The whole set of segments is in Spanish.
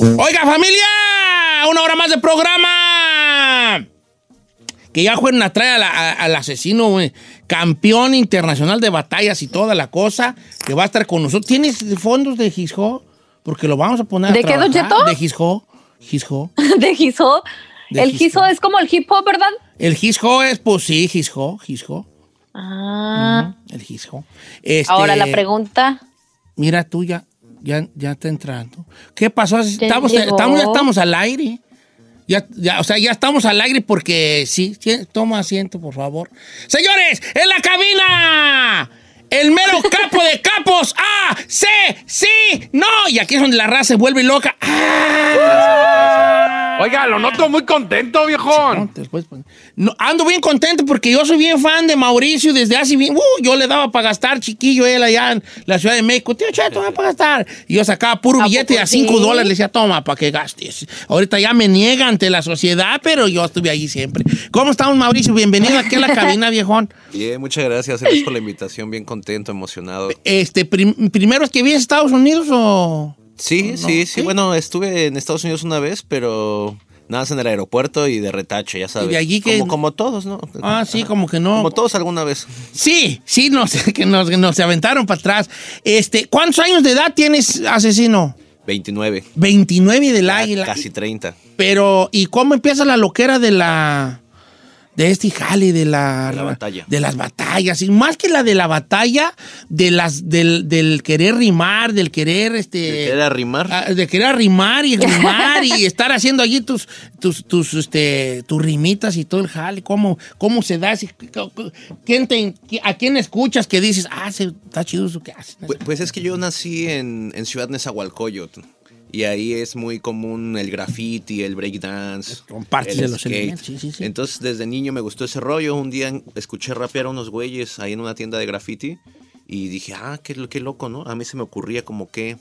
Oiga, familia, una hora más de programa. Que ya fueron a traer a a- al asesino, campeón internacional de batallas y toda la cosa, que va a estar con nosotros. ¿Tienes fondos de Gisco? Porque lo vamos a poner a ¿De qué, Don. Cheto? De Gisco. Gisco. de Giso. De El. Giso es como el hip hop, ¿verdad? El Gisco es, pues sí, Gisco, Gisco. Ah. El Gisco. Este, Ahora la pregunta. Mira tú ya, ya, está entrando. ¿Qué pasó? Estamos, estamos, ya estamos al aire. Ya, ya, o sea, ya estamos al aire porque sí, sí, toma asiento, por favor. Señores, en la cabina, el mero capo de capos. ¡Ah! ¡Sí! ¡Sí! ¡No! Y aquí es donde la raza se vuelve loca. ¡Ah! Oiga, lo noto muy contento, viejón. Después, pues, no, ando bien contento porque yo soy bien fan de Mauricio desde hace bien. Uh, yo le daba para gastar chiquillo él allá en la Ciudad de México. Tío Cheto, dame para gastar. Y yo sacaba puro ¿A billete poco a 5 sí? dólares. Le decía, toma, para que gastes. Ahorita ya me niega ante la sociedad, pero yo estuve allí siempre. ¿Cómo estamos, Mauricio? Bienvenido aquí a la cabina, viejón. Bien, muchas gracias. Gracias por la invitación. Bien contento, emocionado. Este, prim- ¿Primero es que vienes a Estados Unidos o...? Sí, no, sí, sí. Bueno, estuve en Estados Unidos una vez, pero nada más en el aeropuerto y de retache, ya sabes. de allí que- Como, como todos, ¿no? Ah, sí, como que no. Como todos alguna vez. Sí, sí, nos, que nos, nos aventaron para atrás. Este, ¿Cuántos años de edad tienes, asesino? 29. 29 del águila. Casi 30. Pero, ¿y cómo empieza la loquera de la. De este jale, de la. De la batalla. De las batallas. Y más que la de la batalla, de las, del, del querer rimar, del querer, este. ¿De querer arrimar? ah, de querer arrimar y rimar y estar haciendo allí tus, tus, tus, este, tus rimitas y todo el jale. ¿Cómo, cómo se da? ¿Quién te, ¿A quién escuchas que dices, ah, se, está chido eso que haces? Pues, pues es que yo nací en, en Ciudad Nezahualcóyotl. Y ahí es muy común el graffiti, el breakdance. Son partes el de los skate. elementos, sí, sí, sí. Entonces, desde niño me gustó ese rollo. Un día escuché rapear a unos güeyes ahí en una tienda de graffiti. Y dije, ah, qué, qué loco, ¿no? A mí se me ocurría como que,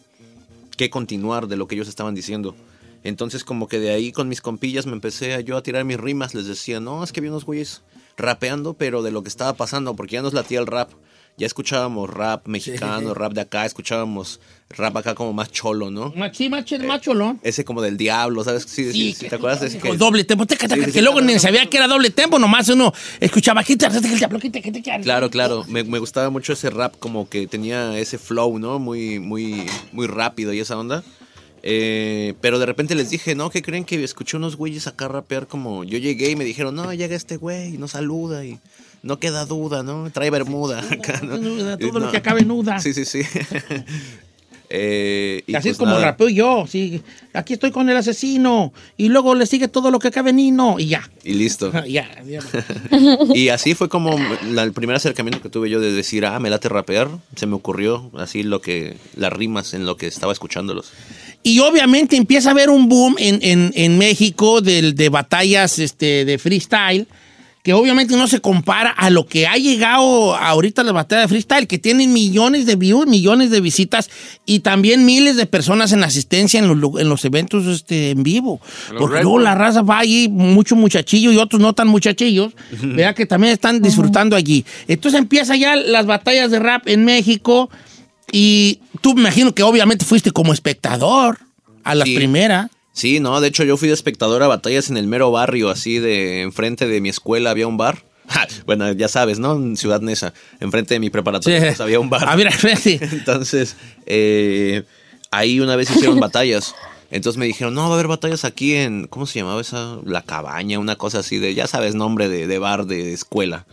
que continuar de lo que ellos estaban diciendo. Entonces, como que de ahí con mis compillas me empecé a, yo a tirar mis rimas. Les decía, no, es que había unos güeyes rapeando, pero de lo que estaba pasando, porque ya nos latía el rap. Ya escuchábamos rap mexicano, rap de acá, escuchábamos rap acá como más cholo, ¿no? Sí, macho, macho, ¿no? Ese como del diablo, ¿sabes? Sí, sí, ¿te acuerdas? con que- doble tempo, Sí, sí, que luego ni sabía que era doble tempo, nomás uno escuchaba el diablo, Claro, claro. Me, me gustaba mucho ese rap, como que tenía ese flow, ¿no? Muy, muy, muy rápido y esa onda. Eh, pero de repente les dije, ¿no? ¿Qué creen que escuché unos güeyes acá rapear como yo llegué y me dijeron, no, llega este güey y no saluda y no queda duda, ¿no? Trae bermuda. Acá, ¿no? Todo lo que acabe nuda. Sí, sí, sí. Eh, y Así pues es como rapeo yo, sí. Aquí estoy con el asesino. Y luego le sigue todo lo que acabe Nino. Y ya. Y listo. ya, ya. Y así fue como la- el primer acercamiento que tuve yo de decir, ah, me late rapear. Se me ocurrió así lo que, las rimas en lo que estaba escuchándolos. Y obviamente empieza a haber un boom en, en- en México del- de batallas este, de freestyle, que obviamente no se compara a lo que ha llegado ahorita la batalla de freestyle, que tienen millones de views, millones de visitas y también miles de personas en asistencia en los, lu- en los eventos este, en vivo. los Porque luego la raza va allí, mucho muchachillo y otros no tan muchachillos, vea que también están disfrutando allí. Entonces empieza ya las batallas de rap en México y tú me imagino que obviamente fuiste como espectador a las Sí. primeras. Sí, no, de hecho yo fui de espectador a batallas en el mero barrio, así de enfrente de mi escuela había un bar. Ja, Bueno, ya sabes, ¿no? En Ciudad Neza, enfrente de mi preparatoria pues, había un bar. Ah, mira, sí. Entonces, eh, ahí una vez hicieron batallas Entonces me dijeron, no, va a haber batallas aquí en, ¿cómo se llamaba esa? La cabaña, una cosa así de, ya sabes, nombre de, de bar de escuela.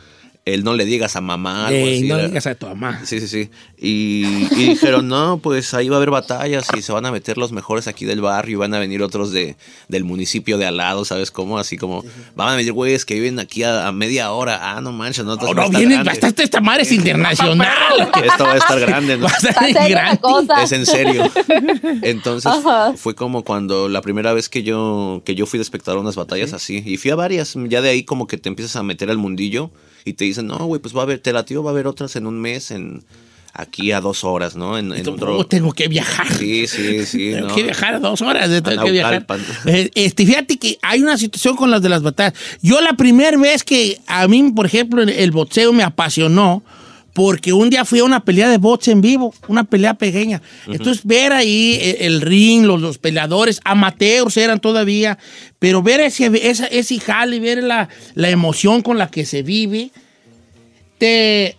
El no le digas a mamá. algo Ey, así, no era- digas a tu mamá. Sí, sí, sí. Y, y dijeron, no, pues ahí va a haber batallas y se van a meter los mejores aquí del barrio y van a venir otros de, del municipio de al lado, ¿sabes cómo? Así como, van a venir güeyes que viven aquí a, a media hora. Ah, no manches, no, Oh, entonces va a no, estar viene grande. bastante, esta madre es internacional. Esto va a estar grande, ¿no? Va a estar grande. cosa. Es en serio. Entonces Ajá. fue como cuando la primera vez que yo, que yo fui de espectador a unas batallas así. Y fui a varias. Ya de ahí como que te empiezas a meter al mundillo y te dicen, no, güey, pues va a haber, te latió, va a haber otras en un mes, en aquí a dos horas, ¿no? En, en otro. Oh, tengo que viajar. Sí, sí, sí. Tengo ¿no? que viajar dos horas. eh, Tengo A que viajar. Eh, Este, fíjate que hay una situación con las de las batallas. Yo la primera vez que a mí, por ejemplo, el, el boxeo me apasionó porque un día fui a una pelea de box en vivo, una pelea pequeña. Entonces ver ahí el, el ring, los, los peleadores, amateurs eran todavía, pero ver ese, esa, ese jale, ver la, la emoción con la que se vive, te,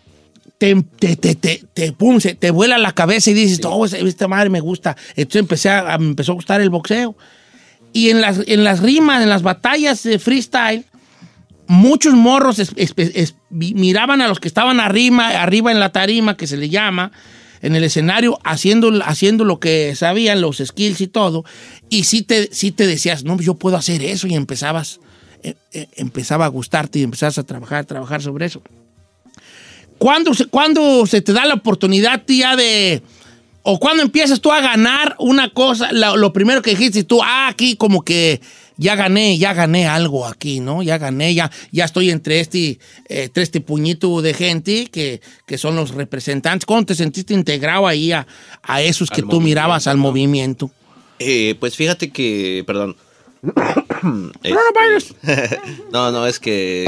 te, te, te, te, te- pum, se te vuela la cabeza y dices, oh, esta- madre me gusta. Entonces empecé a, a- me empezó a gustar el boxeo. Y en las, en las rimas, en las batallas de freestyle, muchos morros miraban a los que estaban arriba, en la tarima, que se le llama, en el escenario, haciendo, haciendo lo que sabían, los skills y todo. Y sí te, sí te decías, no, yo puedo hacer eso. Y empezabas, eh, eh, empezaba a gustarte y empezabas a trabajar, trabajar sobre eso. ¿Cuándo se, cuándo se te da la oportunidad tía de... o cuándo empiezas tú a ganar una cosa, la- lo primero que dijiste tú, ah, aquí como que ya gané, ya gané algo aquí, ¿no? Ya gané, ya, ya estoy entre este, eh, entre este puñito de gente que, que son los representantes. ¿Cómo te sentiste integrado ahí a, a esos que Al tú mirabas al movimiento? Eh, pues fíjate que, perdón. Este, no, no, es que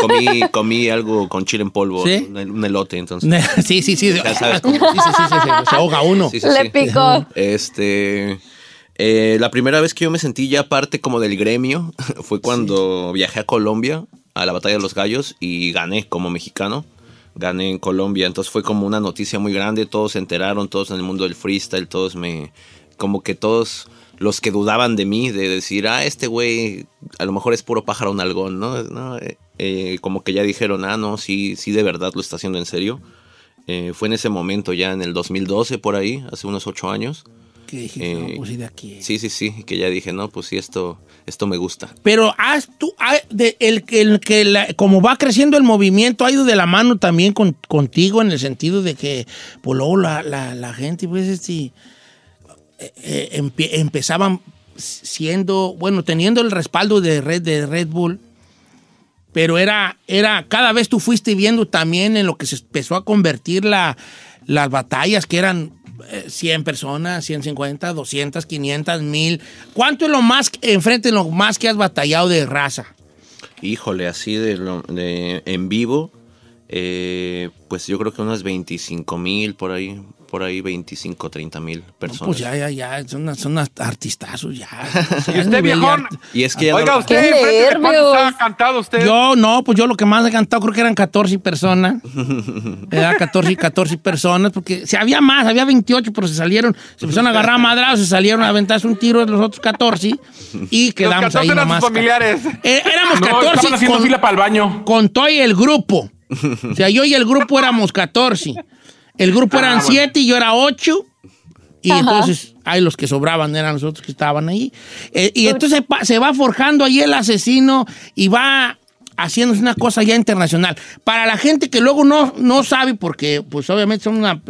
comí, comí algo con chile en polvo, ¿Sí? un, un elote, entonces. sí, sí, sí. Ya sabes sí, cómo. sí, sí, sí, se- se ahoga uno. Sí, sí, Le sí. picó. Este. Eh, la primera vez que yo me sentí ya parte como del gremio fue cuando viajé a Colombia a la Batalla de los Gallos y gané como mexicano. Gané en Colombia, entonces fue como una noticia muy grande. Todos se enteraron, todos en el mundo del freestyle, todos me. Como que todos los que dudaban de mí, de decir, ah, este güey a lo mejor es puro pájaro un algón, ¿no? No, eh, eh, como que ya dijeron, ah, no, sí, sí, de verdad lo está haciendo en serio. Eh, fue en ese momento, ya en el 2012, por ahí, hace unos ocho años. Que dije, Eh, no, pues sí, de aquí. Sí, sí, sí, que ya dije, no, pues sí, esto, esto me gusta. Pero has tú, de- el, el que la- como va creciendo el movimiento, ha ido de la mano también con- contigo en el sentido de que, pues luego la, la- la gente, pues, este, eh, eh, empie- empezaban siendo, bueno, teniendo el respaldo de Red, de Red Bull, pero era, era, cada vez tú fuiste viendo también en lo que se empezó a convertir la, las batallas, que eran eh, 100 personas, 150, 200, 500, 1000. ¿Cuánto es lo más, enfrente lo más que has batallado de raza? Híjole, así de, lo- de- en vivo, eh, pues yo creo que unas 25 mil por ahí, por ahí 25, 30 mil personas. Pues ya, ya, ya, son, unas- son unas artistazos ya. ¿Y usted, viejón? Y es que ya Oiga, no- usted, ¡Qué cuántos ha cantado usted? Yo, no, pues yo lo que más he cantado creo que eran 14 personas. Era 14, 14 personas, porque si había más, había 28, pero se salieron, se empezaron a agarrar a madrados, se salieron a aventarse un tiro de los otros 14 y Los quedamos 14 ahí eran sus nomás. familiares. Eh, éramos No, 14 estaban haciendo con, fila para el baño. con todo y el grupo. O sea, yo y el grupo éramos 14. El grupo eran Ah, bueno. 7 y yo era 8. Y Ajá. entonces, ahí los que sobraban eran los otros que estaban ahí. Eh, y entonces se va forjando ahí el asesino y va haciéndose una cosa ya internacional. Para la gente que luego no, no sabe, porque pues obviamente son una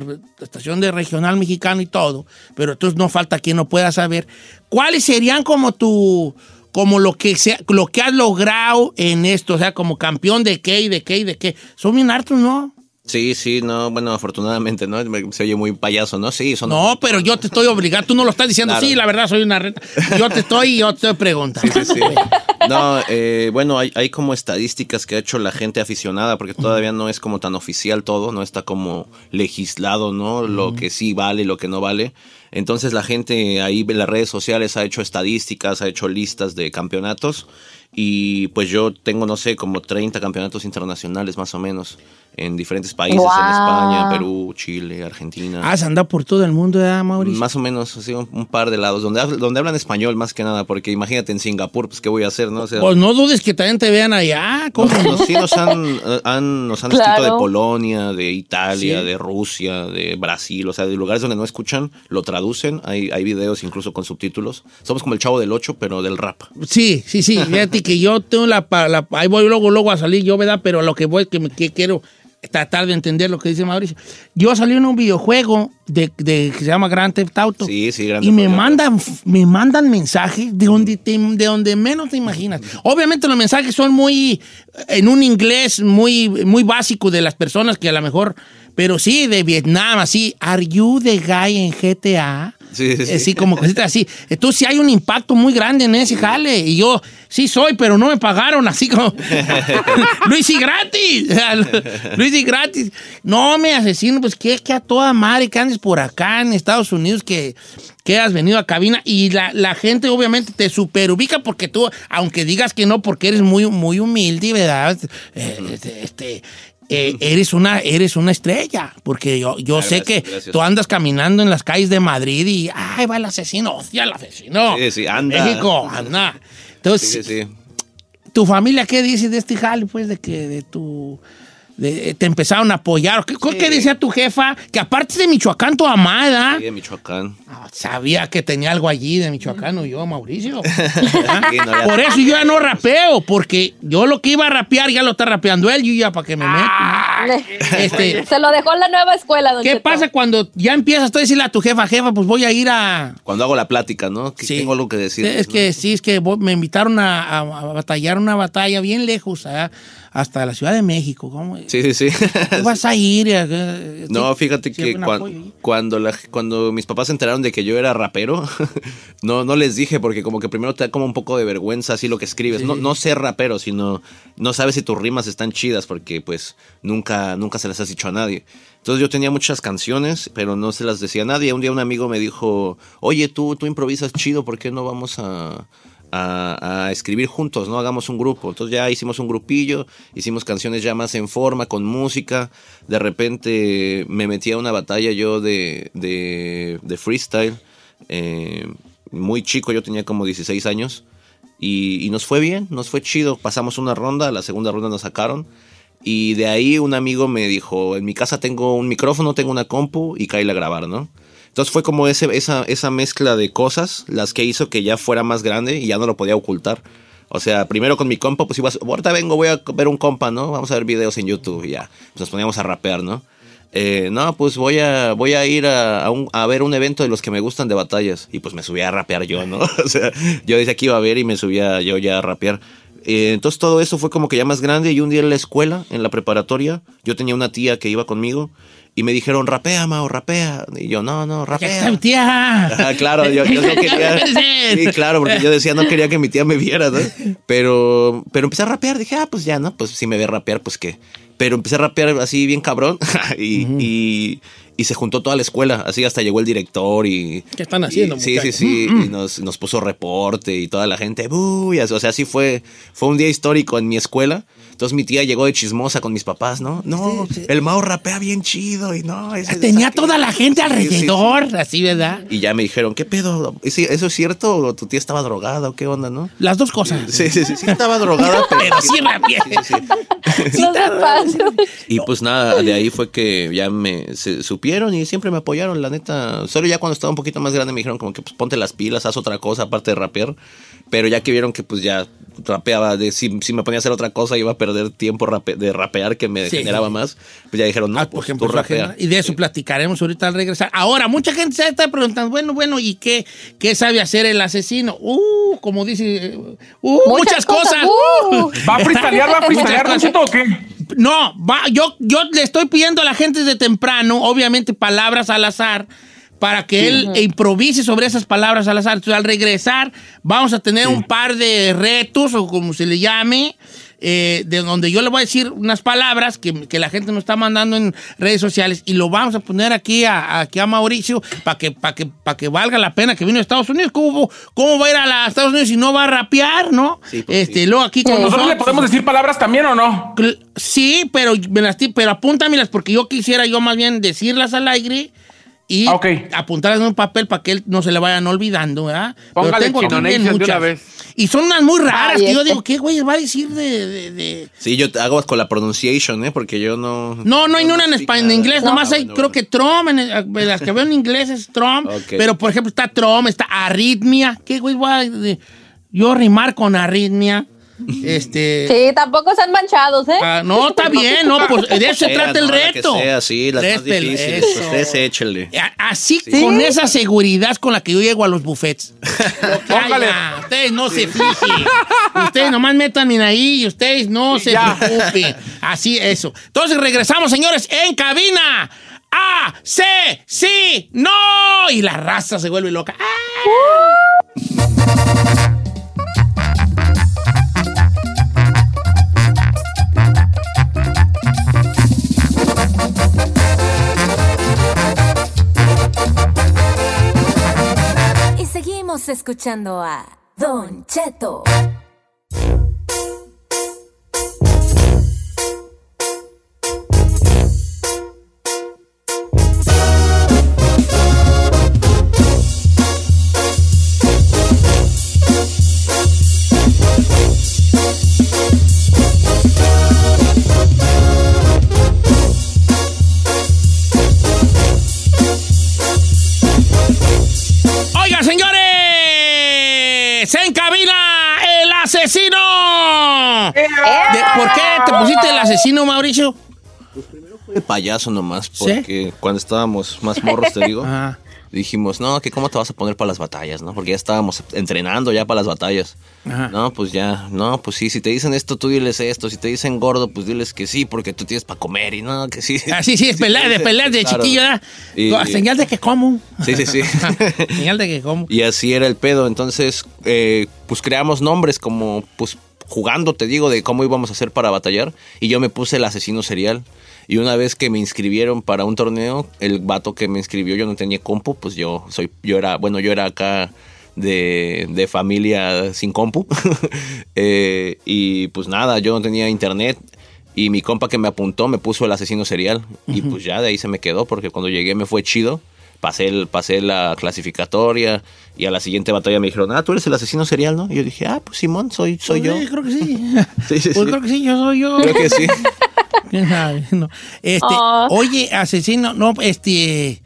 estación de regional mexicano y todo, pero entonces no falta quien no pueda saber, ¿cuáles serían como tu como lo que sea, lo que has logrado en esto, o sea, como campeón de qué y de qué y de qué. Son bien hartos, ¿no? Sí, sí, no, bueno, afortunadamente, ¿no? Se oye muy payaso, ¿no? Sí, son... No, pero yo te estoy obligando, tú no lo estás diciendo, Claro. sí, la verdad soy una reta. Yo te estoy, yo te estoy preguntando. Sí, sí, sí. No, eh, bueno, hay, hay como estadísticas que ha hecho la gente aficionada, porque todavía no es como tan oficial todo, no está como legislado, ¿no? Lo que sí vale y lo que no vale. Entonces la gente ahí en las redes sociales ha hecho estadísticas, ha hecho listas de campeonatos Y pues yo tengo, no sé, como 30 campeonatos internacionales más o menos en diferentes países, Wow. en España, Perú, Chile, Argentina. Has andado por todo el mundo, ¿verdad, Mauricio? Más o menos, así un, un par de lados, donde, donde hablan español más que nada, porque imagínate en Singapur, pues qué voy a hacer, ¿no? O sea, Pues no dudes que también te vean allá. ¿Cómo no? nos- sí nos han, eh, han- nos han Claro. escrito de Polonia, de Italia, Sí. de Rusia, de Brasil, o sea, de lugares donde no escuchan, lo traducen, hay, hay videos incluso con subtítulos. Somos como el chavo del 8, pero del rap. Sí, sí, sí. Fíjate que yo tengo la, la- Ahí voy luego, luego a salir yo, ¿verdad? Pero lo que voy es que, me- que quiero tratar de entender lo que dice Mauricio. Yo salí en un videojuego de, de- que se llama Grand Theft Auto. Sí, sí, Grand Y me Auto. mandan, me mandan mensajes de donde, te- de donde menos te imaginas. Obviamente los mensajes son muy, en un inglés muy, muy básico de las personas que a lo mejor, pero sí, de Vietnam, así, ¿Are you the guy en GTA? Sí, sí, sí. Así como cositas así. Entonces sí hay un impacto muy grande en ese jale. Y yo sí soy, pero no me pagaron así como... Luis y gratis. Luis y gratis. No, me asesino, pues que, que a toda madre que andes por acá en Estados Unidos que, que has venido a cabina y la, la gente obviamente te superubica porque tú, aunque digas que no, porque eres muy, muy humilde, ¿verdad? Eh, este, este, eh, eres una eres una estrella porque yo, yo sé gracias, que gracias. tú andas caminando en las calles de Madrid y ay va el asesino hostia el asesino Sí, sí, anda. México anda entonces Sí, tu familia qué dice de este jale pues de que de tu te empezaron a apoyar ¿Qué, qué decía tu jefa que aparte de Michoacán tu amada Sí, de Michoacán. Ah, sabía que tenía algo allí de Michoacán o yo Mauricio Sí, no, ya- por eso yo ya no rapeo, porque yo lo que iba a rapear ya lo está rapeando él, yo ya para que me meto. Este, Se lo dejó en la nueva escuela, don ¿Qué Cheto. pasa cuando ya empiezas tú a decirle a tu jefa, jefa, pues voy a ir a... Cuando hago la plática, ¿no? Que Sí. tengo algo que decir. Es que sí, es que me invitaron a, a- a batallar una batalla bien lejos, allá, hasta la Ciudad de México. ¿Cómo? Sí, sí, sí. ¿Tú vas a ir? Eh, No, fíjate que cuan- cuando, la- cuando mis papás se enteraron de que yo era rapero, no, no les dije porque como que primero te da como un poco de vergüenza así lo que escribes. No, no ser rapero, sino no sabes si tus rimas están chidas porque pues nunca, nunca se las has dicho a nadie. Entonces yo tenía muchas canciones, pero no se las decía a nadie. Un día un amigo me dijo, oye, tú, tú improvisas chido, ¿por qué no vamos a, a, escribir juntos, ¿no? Hagamos un grupo. Entonces ya hicimos un grupillo, hicimos canciones ya más en forma, con música. De repente me metí a una batalla yo de, de, freestyle. eh, muy chico, yo tenía como 16 años. Y, nos fue bien, nos fue chido. Pasamos una ronda, la segunda ronda nos sacaron. Y de ahí un amigo me dijo, en mi casa tengo un micrófono, tengo una compu y caíle a grabar, ¿no? Entonces fue como esa, esa mezcla de cosas las que hizo que ya fuera más grande y ya no lo podía ocultar. O sea, primero con mi compa, pues iba a, ahorita vengo, voy a ver un compa, ¿no? Vamos a ver videos en YouTube y ya. Pues nos poníamos a rapear, ¿no? Eh, no, pues voy a, voy a ir a, a ver un evento de los que me gustan de batallas. Y pues me subí a rapear yo, ¿no? O sea, yo decía que iba a ver y me subía yo ya a rapear. Eh, entonces todo eso fue como que ya más grande y un día en la escuela, en la preparatoria, yo tenía una tía que iba conmigo y me dijeron, rapea, Mao, rapea. Y yo, no, no, ¡Ya está rapea. mi tía! Ah, claro, yo, yo no quería. Sí, claro, porque yo decía, no quería que mi tía me viera, ¿no? Pero, pero empecé a rapear, dije, ah, pues ya, ¿no? Pues si me ve rapear, pues qué. Pero empecé a rapear así bien cabrón y, y, y se juntó toda la escuela, así hasta llegó el director y... ¿Qué están haciendo, y- Sí, sí, sí, y nos, nos puso reporte y toda la gente, "Bu", y así, o sea, sí fue, fue un día histórico en mi escuela. Entonces mi tía llegó de chismosa con mis papás, ¿no? No, el Mao rapea bien chido y no... ese- Tenía esa- toda la gente Sí, sí, sí. alrededor, así, ¿verdad? Y ya me dijeron, ¿qué pedo? ¿Es- ¿Eso es cierto? ¿O tu tía estaba drogada o qué onda, no? Las dos cosas. Sí, sí, sí, sí estaba drogada, pero, Pero sí. Sí, sí, sí. Pase. Y pues nada, de ahí fue que ya me se supieron y siempre me apoyaron, la neta. Solo ya cuando estaba un poquito más grande me dijeron como que pues ponte las pilas, haz otra cosa aparte de rapear. Pero ya que vieron que pues ya rapeaba, de, si, si me ponía a hacer otra cosa iba a perder tiempo rape- de rapear que me Sí. generaba más, pues ya dijeron, no, Ah, por pues ejemplo, tú rapea. y de eso platicaremos ahorita al regresar. Ahora, mucha gente se está preguntando, bueno, bueno, ¿y qué, qué sabe hacer el asesino? Uh, como dice, uh, muchas, cosas. Uh. uh. ¿Va a freestylear, va a freestylear, Cheto, o qué? No, va, yo, yo le estoy pidiendo a la gente desde temprano, obviamente palabras al azar, para que él improvise sobre esas palabras al azar. Entonces, al regresar, vamos a tener un par de retos, o como se le llame, eh, de donde yo le voy a decir unas palabras que, que la gente nos está mandando en redes sociales y lo vamos a poner aquí a, aquí a Mauricio para que, para que, para que valga la pena que vino a Estados Unidos. ¿Cómo, cómo va a ir a la- Estados Unidos si no va a rapear, no? Sí, pues este, sí. luego aquí con ¿Nosotros le nosotros. podemos decir palabras también o no? Sí, pero, pero apúntamelas porque yo quisiera yo más bien decirlas al aire y Ah, ok. apuntarlas en un papel para que él no se le vayan olvidando, ¿verdad? Pero Póngale tengo aquí Nation de muchas. una vez. Y son unas muy raras Ay, que yo este. digo, ¿qué güey va a decir de...? de- de- Sí, yo te hago con la pronunciation, ¿eh? Porque yo no... No, no hay yo una en español, en inglés, No. nomás Ah, hay, bueno, creo bueno. que Trump, en las que veo en inglés es Trump, pero por ejemplo está Trump, está arritmia, ¿qué güey va a de- yo rimar con arritmia? Este... Sí, tampoco sean manchados, ¿eh? Ah, no, está bien, no, pues de eso se trata el reto. sea, sí, las más difíciles. eso. Usted échele. A- Así, con esa seguridad con la que yo llego a los buffets. Póngale. Calla, ustedes no se fijen. Ustedes nomás metan en ahí y ustedes no se ya. preocupen. Así, eso. Entonces regresamos, señores, en cabina. A, C, sí, no. Y la raza se vuelve loca. ¡Ah! Escuchando a Don Cheto. Pusiste el asesino, Mauricio? De payaso nomás, porque cuando estábamos más morros, te digo, Ajá. dijimos, no, que cómo te vas a poner para las batallas, ¿no? Porque ya estábamos entrenando ya para las batallas. Ajá. No, pues ya, no, pues sí, si te dicen esto, tú diles esto, si te dicen gordo, pues diles que sí, porque tú tienes para comer y no, que sí. Ah, sí, sí, es pelea, de peleas de claro. chiquillo, No, Señal de que como. Sí, sí, sí. Señal de que como. Y así era el pedo. Entonces, eh, pues creamos nombres como, pues jugando, te digo, de cómo íbamos a hacer para batallar. Y yo me puse el asesino serial. Y una vez que me inscribieron para un torneo, el vato que me inscribió, yo no tenía compu, pues yo soy, yo era, bueno, yo era acá de, de familia sin compu. Eh, y pues nada, yo no tenía internet. Y mi compa que me apuntó me puso el asesino serial. Y pues ya de ahí se me quedó, porque cuando llegué me fue chido. Pasé, el, pasé la clasificatoria y a la siguiente batalla me dijeron, ah, tú eres el asesino serial, ¿no? Y yo dije, ah, pues Simón, soy, soy yo. Sí, creo que sí. Sí, sí, Pues sí. creo que sí, yo soy yo. Creo que sí. Este, Ah. Oye, asesino, no, este.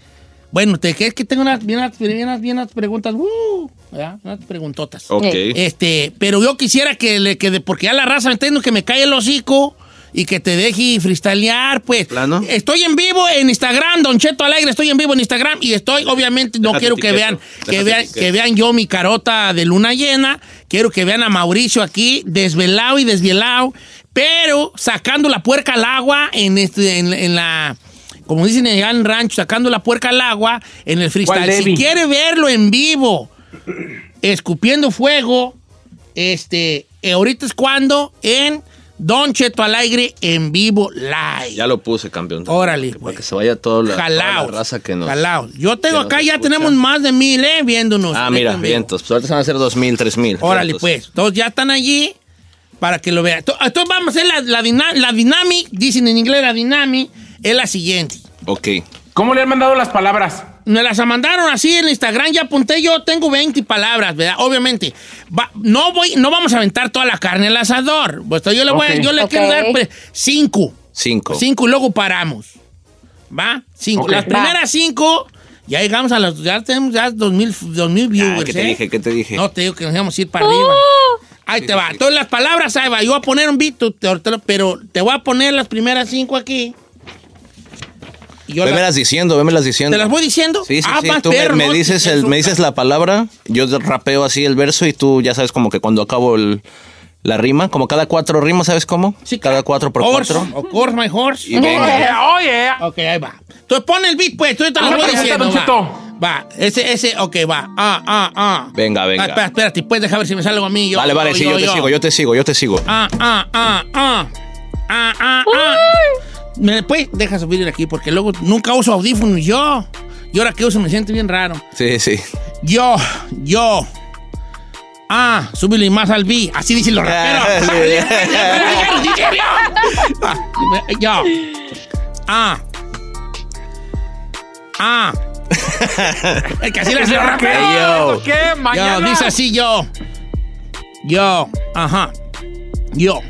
Bueno, te es que tengo unas bien, bien, bien unas preguntas, uh, ¿verdad? unas preguntotas. Ok. Este, pero yo quisiera que le quede, porque ya la raza entiendo que me cae el hocico y que te deje freestylear, pues. ¿Plano? Estoy en vivo en Instagram, Don Cheto Alegre, estoy en vivo en Instagram y estoy, obviamente, no Déjate quiero que vean, que vean, etiqueto. que vean yo mi carota de luna llena, quiero que vean a Mauricio aquí, desvelado y desvelado, pero sacando la puerca al agua en, este, en, en la... Como dicen allá en el rancho, sacando la puerca al agua en el freestyle. ¿Cuál Si quiere verlo en vivo, escupiendo fuego, este, eh, ahorita es cuando en Don Cheto al aire en vivo live. Ya lo puse, campeón. Órale, Para pues. que se vaya toda la, toda la raza que nos... jalaos. Yo tengo acá, ya escucha. tenemos más de mil, ¿eh? Viéndonos. Ah, mira, vientos. Pues ahorita se van a hacer dos mil, tres mil. Órale, vientos. pues. Todos ya están allí para que lo vean. To- Entonces vamos a hacer la, la, la dynamic, dicen en inglés la dynamic, es la siguiente. Ok. ¿Cómo le han mandado las palabras? Me las mandaron así en Instagram, ya apunté yo, tengo 20 palabras, ¿verdad? Obviamente. Va- no voy, no vamos a aventar toda la carne al asador. Pues yo le voy, a- Ok. yo le quiero dar pues, cinco. Cinco. Cinco y luego paramos. ¿Va? Cinco. Las primeras cinco, ya llegamos a los, ya tenemos ya dos mil, dos mil viewers, Ah, ¿qué te ¿eh? dije? ¿Qué te dije? No, te digo que nos íbamos a ir para arriba. Ahí te va. Todas las palabras, ahí va. Yo voy a poner un beat, pero te voy a poner las primeras cinco aquí. Y yo Vémelas las- diciendo, vémelas diciendo. ¿Te las voy diciendo? Sí, sí, Ah, sí. Tú me- dices el, me dices la palabra, yo rapeo así el verso y tú ya sabes como que cuando acabo el- la rima, como cada cuatro rimas, ¿sabes cómo? Sí, cada cuatro por horse, cuatro. Of course, my horse. Y venga. Yeah, oh, yeah. Ok, ahí va. Entonces pon el beat, pues. Tú te las Una voy diciendo. Va. Va, ese, ese, ok, va. Ah, ah, ah. Venga, venga. Ah, espera, espérate, puedes dejar ver si me sale algo a mí. Yo, vale, vale, sí, yo, te sigo, yo te sigo, yo te sigo. Ah, ah, ah, ah. Ah, ah, ah. ¿Me puedes? Deja subir aquí porque luego nunca uso audífonos yo. Y ahora que uso me siento bien raro. Sí, sí. Yo, yo. Ah, súbele más al B. Así dicen los raperos. Yo. Ah. Ah. Es que así le hace los raperos. yo. ¿Qué? Yo, dice así yo. Yo, ajá. Yo.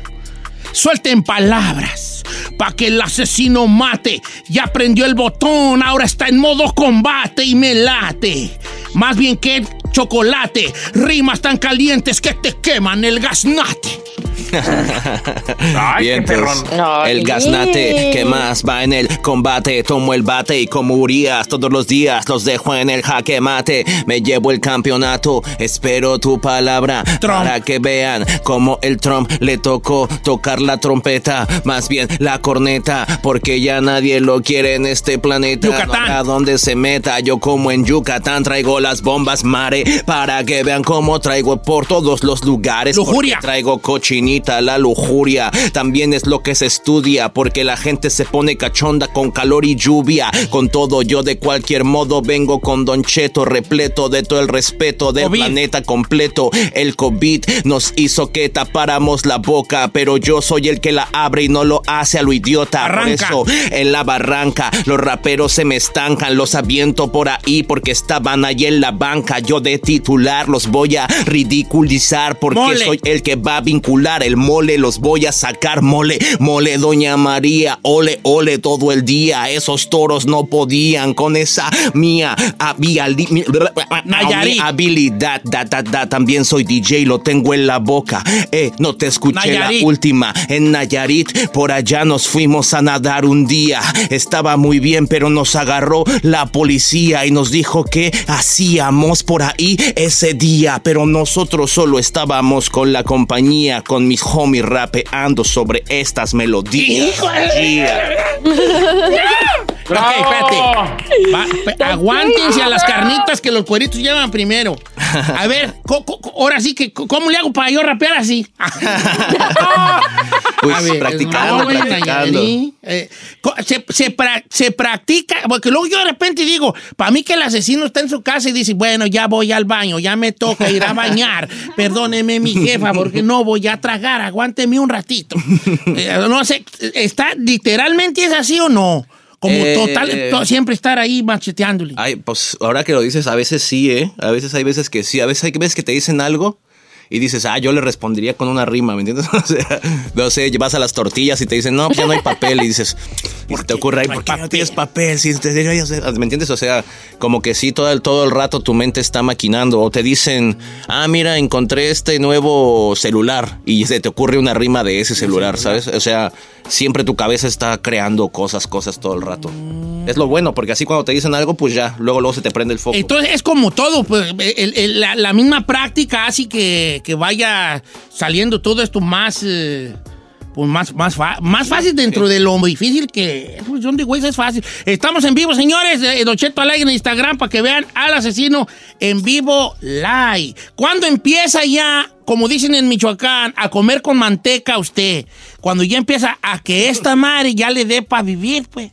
Suelten palabras para que el asesino mate. Ya prendió el botón, ahora está en modo combate y me late. Más bien que chocolate. Rimas tan calientes que te queman el gaznate. Ay, qué Vientos, perrón. el gaznate que más va en el combate. Tomo el bate y como Urias todos los días los dejo en el jaque mate. Me llevo el campeonato, espero tu palabra Trump. para que vean cómo el Trump le tocó tocar la trompeta, más bien la corneta, porque ya nadie lo quiere en este planeta. Yucatán. No, a donde se meta, yo como en Yucatán traigo las bombas mare para que vean cómo traigo por todos los lugares. Lujuria. Traigo cochinita, la lujuria. También es lo que se estudia, porque la gente se pone cachonda con calor y lluvia. Con todo, yo de cualquier modo vengo con Don Cheto, repleto de todo el respeto del COVID. planeta completo. El COVID nos hizo que tapáramos la boca, pero yo soy el que la abre y no lo hace a lo idiota. Arranca. Por eso, en la barranca, los raperos se me estancan, los aviento por ahí porque estaban ahí en la banca. Yo de titular los voy a ridiculizar porque Mole. soy el que va a vincular el mole, los voy a sacar mole, mole, doña María, ole, ole todo el día. Esos toros no podían con esa mía habiali- mi- Nayarit. habilidad. Da, da, da. También soy DJ, lo tengo en la boca. Eh, no te escuché Nayarit. la última. En Nayarit, por allá nos fuimos a nadar un día. Estaba muy bien, pero nos agarró la policía y nos dijo que hacíamos por ahí ese día. Pero nosotros solo estábamos con la compañía, con mis homies rapeando sobre estas melodías. Yeah. Ok, espérate. Aguántense a las carnitas que los cueritos llevan primero. A ver, ahora sí que, ¿cómo le hago para yo rapear así? Pues A ver, practicando, no, güey, practicando. Nayarit, eh, co- se, se pra- se practica, porque luego yo de repente digo, para mí que el asesino está en su casa y dice, bueno, ya voy al baño, ya me toca ir a bañar, perdóneme mi jefa, porque no voy a tragar, aguánteme un ratito. Eh, no sé, ¿está literalmente es así o no? Como Eh, total, to- siempre estar ahí macheteándole. Ay, pues ahora que lo dices, a veces sí, ¿eh? A veces hay veces que sí, a veces hay veces que te dicen algo y dices, ah, yo le respondería con una rima, ¿me entiendes? O sea, no sé, vas a las tortillas y te dicen, no, pues ya no hay papel y dices, y se te ocurre, ¿por qué no tienes papel? Si te deberías de-". ¿Me entiendes? O sea, como que sí, todo el, todo el rato tu mente está maquinando o te dicen, ah, mira, encontré este nuevo celular y se te ocurre una rima de ese celular, ¿sabes? O sea, siempre tu cabeza está creando cosas, cosas todo el rato. Es lo bueno, porque así cuando te dicen algo, pues ya, luego, luego se te prende el foco. Entonces es como todo, pues, el- el- la, la misma práctica hace que, que vaya saliendo todo esto más, eh, pues más, más, más fácil dentro de lo difícil que pues, de Weiss es fácil. Estamos en vivo, señores, eh, Don Cheto al aire en Instagram para que vean al asesino en vivo live. ¿Cuándo empieza ya, como dicen en Michoacán, a comer con manteca usted? Cuando ya empieza a que esta madre ya le dé para vivir, pues.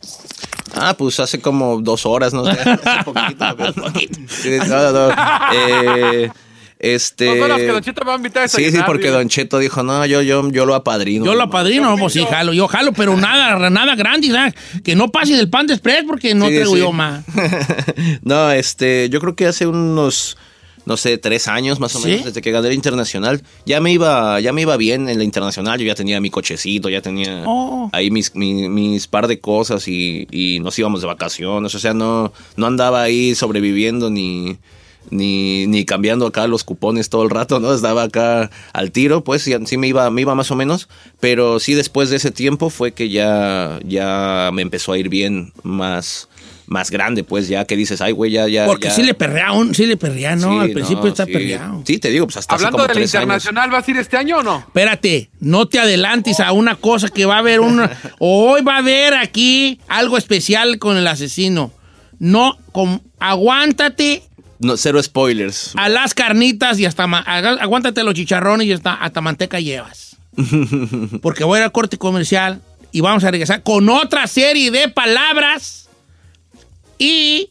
Ah, pues hace como dos horas, no sé. Hace poquito. Sí, no, no, no. Eh, este. Horas que Don Cheto me va a invitar a Sí, sí, porque. Don Cheto dijo, no, yo, yo, yo lo apadrino. Yo lo apadrino, no, pues sí, jalo, yo jalo, pero nada, nada grande, ¿sabes? Que no pase del pan de express porque no Sí, traigo sí. yo más. no, este, yo creo que hace unos, no sé, tres años más o ¿Sí? menos, desde que gané la internacional, ya me iba, ya me iba bien en la internacional, yo ya tenía mi cochecito, ya tenía Oh. ahí mis, mi- mis par de cosas y, y nos íbamos de vacaciones, o sea, no, no andaba ahí sobreviviendo ni, ni, ni cambiando acá los cupones todo el rato, ¿no? Estaba acá al tiro, pues sí, sí me iba, me iba más o menos, pero sí después de ese tiempo fue que ya, ya me empezó a ir bien más, más grande, pues ya que dices, ay, güey, ya, ya. Porque ya". sí le perrea, un- sí le perrea, ¿no? Sí, Al principio está sí. perreado. Sí, te digo, pues hasta Hablando como de la tres años. internacional, ¿vas a ir este año o no? Espérate, no te adelantes a una cosa que va a haber una. Hoy va a haber aquí algo especial con el asesino. no, con, aguántate No, cero spoilers. a las carnitas y hasta, aguántate los chicharrones y hasta, hasta manteca llevas. Porque voy a ir al corte comercial y vamos a regresar con otra serie de palabras y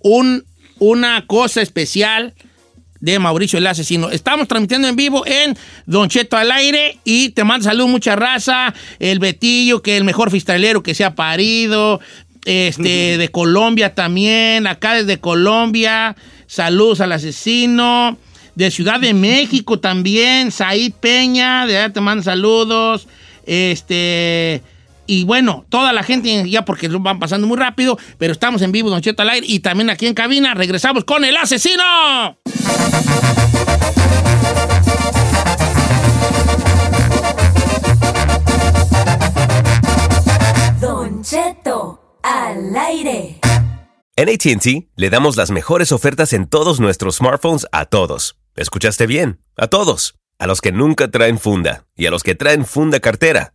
un, una cosa especial de Mauricio el Asesino. Estamos transmitiendo en vivo en Don Cheto al aire y te mando salud mucha raza, el Betillo, que es el mejor fistalero que se ha parido, este, de Colombia también, acá desde Colombia, saludos al asesino, de Ciudad de México también, Said Peña, de allá te mando saludos, este... Y bueno, toda la gente, ya porque van pasando muy rápido, pero estamos en vivo, Don Cheto al aire, y también aquí en cabina. Regresamos con el asesino. Don Cheto al aire. En ATT le damos las mejores ofertas en todos nuestros smartphones a todos. ¿Escuchaste bien? A todos. A los que nunca traen funda y a los que traen funda cartera.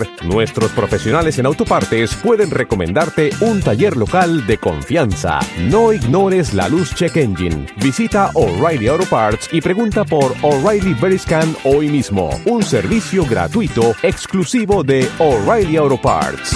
nuestros profesionales en autopartes pueden recomendarte un taller local de confianza. No ignores la luz check engine. Visita O'Reilly Auto Parts y pregunta por O'Reilly Veriscan hoy mismo. Un servicio gratuito exclusivo de O'Reilly Auto Parts.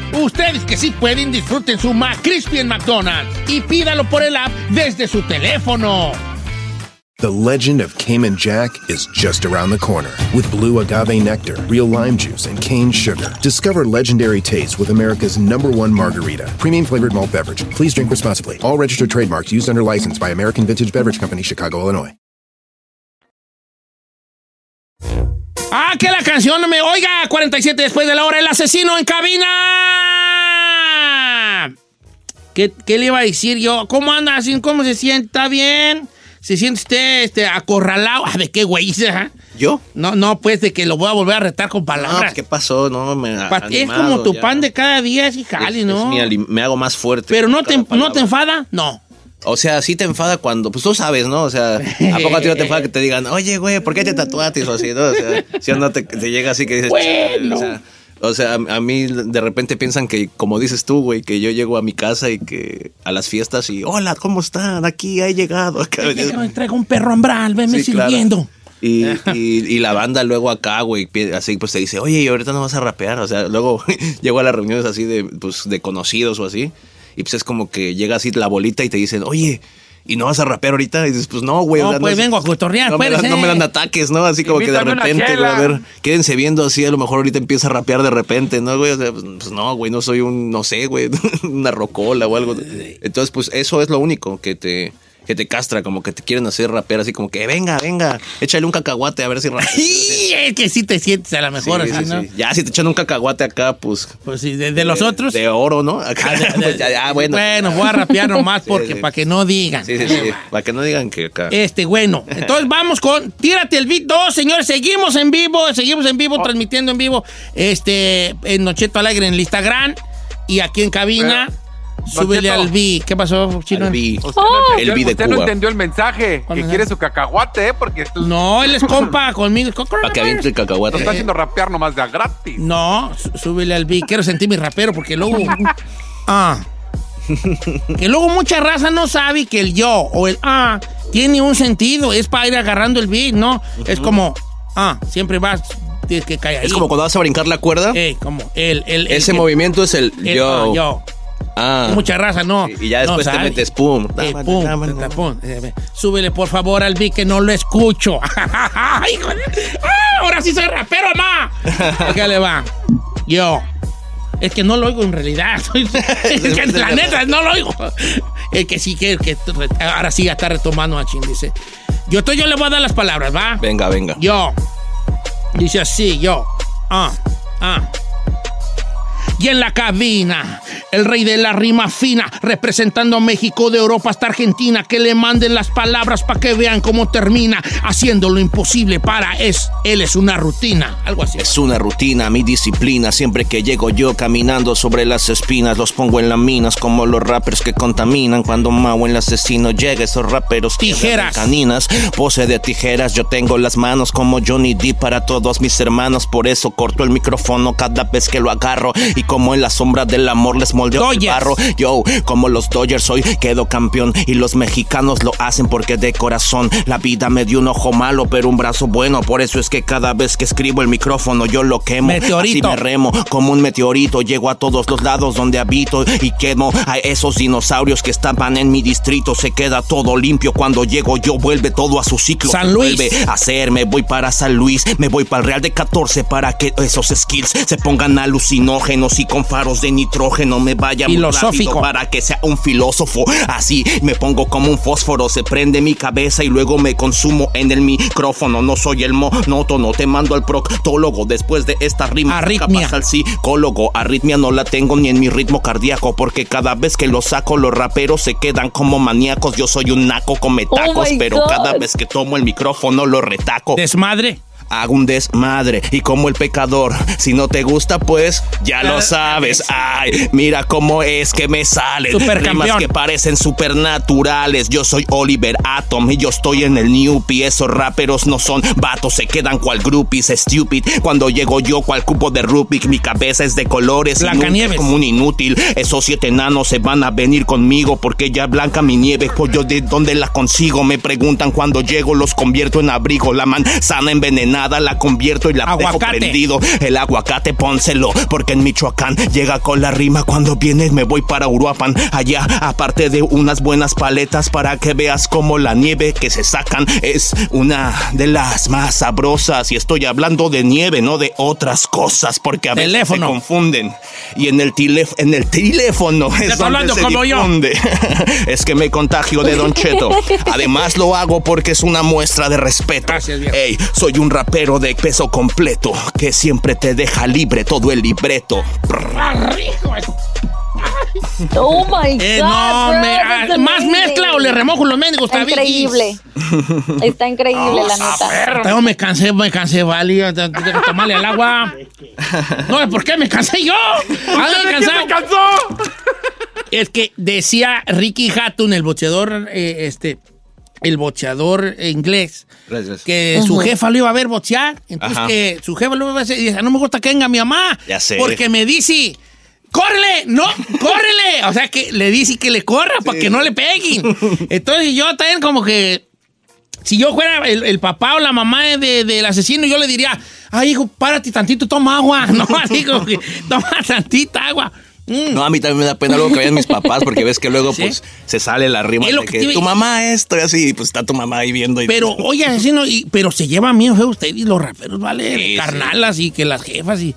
Ustedes que sí pueden, disfruten su McCrispy en McDonald's y pídalo por el app desde su teléfono. The legend of Cayman Jack is just around the corner. With blue agave nectar, real lime juice, and cane sugar. Discover legendary taste with America's number one margarita. Premium flavored malt beverage. Please drink responsibly. All registered trademarks used under license by American Vintage Beverage Company, Chicago, Illinois. Ah, que la canción no me oiga. 47 después de la hora, el asesino en cabina. ¿Qué, qué le iba a decir yo? ¿Cómo anda? así? ¿Cómo se sienta? ¿Bien? ¿Se siente usted este, acorralado? Ah, ¿De qué güey? ajá? ¿Yo? No, no, pues de que lo voy a volver a retar con No, palabras. pues, ¿qué pasó? No, me es como tu ya. pan de cada día, es jale, Es- ¿no? es mi me hago más fuerte. Pero no te, ¿no te enfada? No. O sea, sí te enfada cuando, pues tú sabes, ¿no? O sea, ¿a poco a ti no te enfada que te digan, oye, güey, ¿por qué te tatuaste? O así, ¿no? O sea, si no te, te llega así que dices, o sea, o sea, a, mí de repente piensan que, como dices tú, güey, que yo llego a mi casa y que a las fiestas y, hola, ¿cómo están? Aquí he llegado. Acá, Traigo un perro ambral, venme Sí, claro. sirviendo. Y, y, y la banda luego acá, güey, así pues te dice, oye, y ahorita no vas a rapear. O sea, luego llego a las reuniones así de, pues, de conocidos o así. Y pues es como que llega así la bolita y te dicen, oye, ¿y no vas a rapear ahorita? Y dices, pues no, güey. o No, sea, pues es- vengo a cotorrear, no me, dan, no me eh. dan ataques, ¿no? Así como que de repente, güey, a ver, quédense viendo así, a lo mejor ahorita empieza a rapear de repente, ¿no, güey? O sea, pues, pues, no, güey, no soy un, no sé, güey, una rocola o algo. Entonces, pues eso es lo único que te... que te castra, como que te quieren hacer rapero, así como que venga, venga, échale un cacahuate a ver si rapea. Y es que sí te sientes a lo mejor Sí, así, sí, ¿no? sí. Ya si te echan un cacahuate acá, pues. Pues sí, de, de los otros. De oro, ¿no? Acá, Ah, de- de- pues ya, ya, bueno. Bueno, voy a rapear nomás Sí, porque sí. para que no digan. Sí, sí, sí. Para que no digan que acá. Este, bueno, entonces vamos con Tírate el beat 2, señores. Seguimos en vivo, seguimos en vivo, transmitiendo en vivo. Este, en Nocheto Alegre en el Instagram y aquí en cabina. Pero, súbele al B. ¿Qué pasó, chino? Al B. Usted, no El entendió, vi de usted no entendió el mensaje, ¿Cuál que quiere su cacahuate, ¿eh? Porque esto No, él es compa conmigo. Para que aviente el lo cacahuate. está haciendo rapear nomás de a gratis. No, sú- súbele al B. Quiero sentir mi rapero porque luego. Ah. Que luego mucha raza no sabe que el yo o el ah tiene un sentido. Es para ir agarrando el beat, ¿no? Es como ah, siempre vas, tienes que caer ahí. Es como cuando vas a brincar la cuerda. Eh, como el, el, el Ese movimiento es el el, yo. ah, yo. Ah. Mucha raza, no. Y ya después no te metes pum. Eh, pum, pum. Eh, Súbele por favor al beat que no lo escucho. Híjole. Ah, ahora sí soy rapero, ma. ¿Qué le va? Yo. Es que no lo oigo en realidad. es que la neta no lo oigo. Es que sí, que, que ahora sí ya está retomando a Chin, dice. Yo, estoy, yo le voy a dar las palabras, ¿va? Venga, venga. Yo. Dice así, yo. Ah, ah. Y en la cabina, el rey de la rima fina, representando a México de Europa hasta Argentina, que le manden las palabras para que vean cómo termina, haciendo lo imposible para es, él es una rutina, algo así. Es una rutina, mi disciplina. Siempre que llego yo caminando sobre las espinas, los pongo en las minas como los rappers que contaminan. Cuando Mau el asesino llega, esos raperos Tijeras. caninas. Pose de tijeras, yo tengo las manos como Johnny D para todos mis hermanos. Por eso corto el micrófono cada vez que lo agarro. Y como en la sombra del amor les moldeo el Dodgers. barro. Yo, como los Dodgers, hoy quedo campeón. Y los mexicanos lo hacen porque de corazón la vida me dio un ojo malo, pero un brazo bueno. Por eso es que cada vez que escribo el micrófono yo lo quemo. Meteorito. Así me remo como un meteorito. Llego a todos los lados donde habito y quemo a esos dinosaurios que estaban en mi distrito. Se queda todo limpio cuando llego yo. Vuelve todo a su ciclo. San Luis. Vuelve a hacer. Me voy para San Luis. Me voy para el Real de 14 para que esos skills se pongan alucinógenos y con faros de nitrógeno me vaya muy Filosófico. rápido para que sea un filósofo. Así me pongo como un fósforo. Se prende mi cabeza y luego me consumo en el micrófono. No soy el monótono. Te mando al proctólogo después de esta rima. Arritmia. Capaz al psicólogo. Arritmia no la tengo ni en mi ritmo cardíaco. Porque cada vez que lo saco, los raperos se quedan como maníacos. Yo soy un naco come Oh tacos. pero God. cada vez que tomo el micrófono, lo retaco. Desmadre. Hago un desmadre y como el pecador. Si no te gusta, pues ya lo sabes. Ay, mira cómo es que me salen. Rimas que parecen supernaturales. Yo soy Oliver Atom y yo estoy en el Newpie. Esos raperos no son vatos, se quedan cual groupies, stupid. Cuando llego yo, cual cubo de Rubik, mi cabeza es de colores. y nunca Blancanieves. es como un inútil. Esos siete enanos se van a venir conmigo porque ya blanca mi nieve. Pues yo de dónde la consigo. Me preguntan cuando llego, los convierto en abrigo. La manzana envenenada la convierto y la Aguacate. dejo prendido. El aguacate pónselo porque en Michoacán llega con la rima. Cuando vienes me voy para Uruapan. Allá, aparte de unas buenas paletas para que veas cómo la nieve que se sacan es una de las más sabrosas. Y estoy hablando de nieve, no de otras cosas porque a veces Teléfono. se confunden. Y en el, tilef- en el teléfono es donde hablando se como yo. es que me contagio de Don Cheto. Además lo hago porque es una muestra de respeto. Gracias. Ey, soy un rapero de peso completo que siempre te deja libre todo el libreto. Oh my God. Eh, no, bro, me- ah, ¿Más mezcla o le remojo los mendigos Está tabiquis? increíble. Está increíble, la neta. Yo me cansé, me cansé, vale. Deja tomarle al agua. No, ¿por qué me cansé yo? Ando ¿De quién cansado. cansó? Es que decía Ricky Hatton, el boxeador, eh, este, el boxeador inglés, Gracias. que su jefa lo iba a ver boxear. Entonces Ajá. que su jefa lo iba a ver y dice, no me gusta que venga mi mamá. Ya sé. Porque me dice, córrele, no, córrele. O sea que le dice que le corra para que no le peguen. Entonces yo también como que, si yo fuera el, el papá o la mamá de- del asesino, yo le diría, ay hijo, párate tantito, toma agua. No, así como que toma tantita agua. Mm. No, a mí también me da pena luego que vayan mis papás porque ves que luego ¿Sí? pues se sale la rima de que que, a tu mamá esto y así, pues está tu mamá ahí viendo. Y, Pero, oye, asesino, y- pero se llevan bien feo usted y los raperos, ¿vale? Sí, Carnalas y que las jefas y...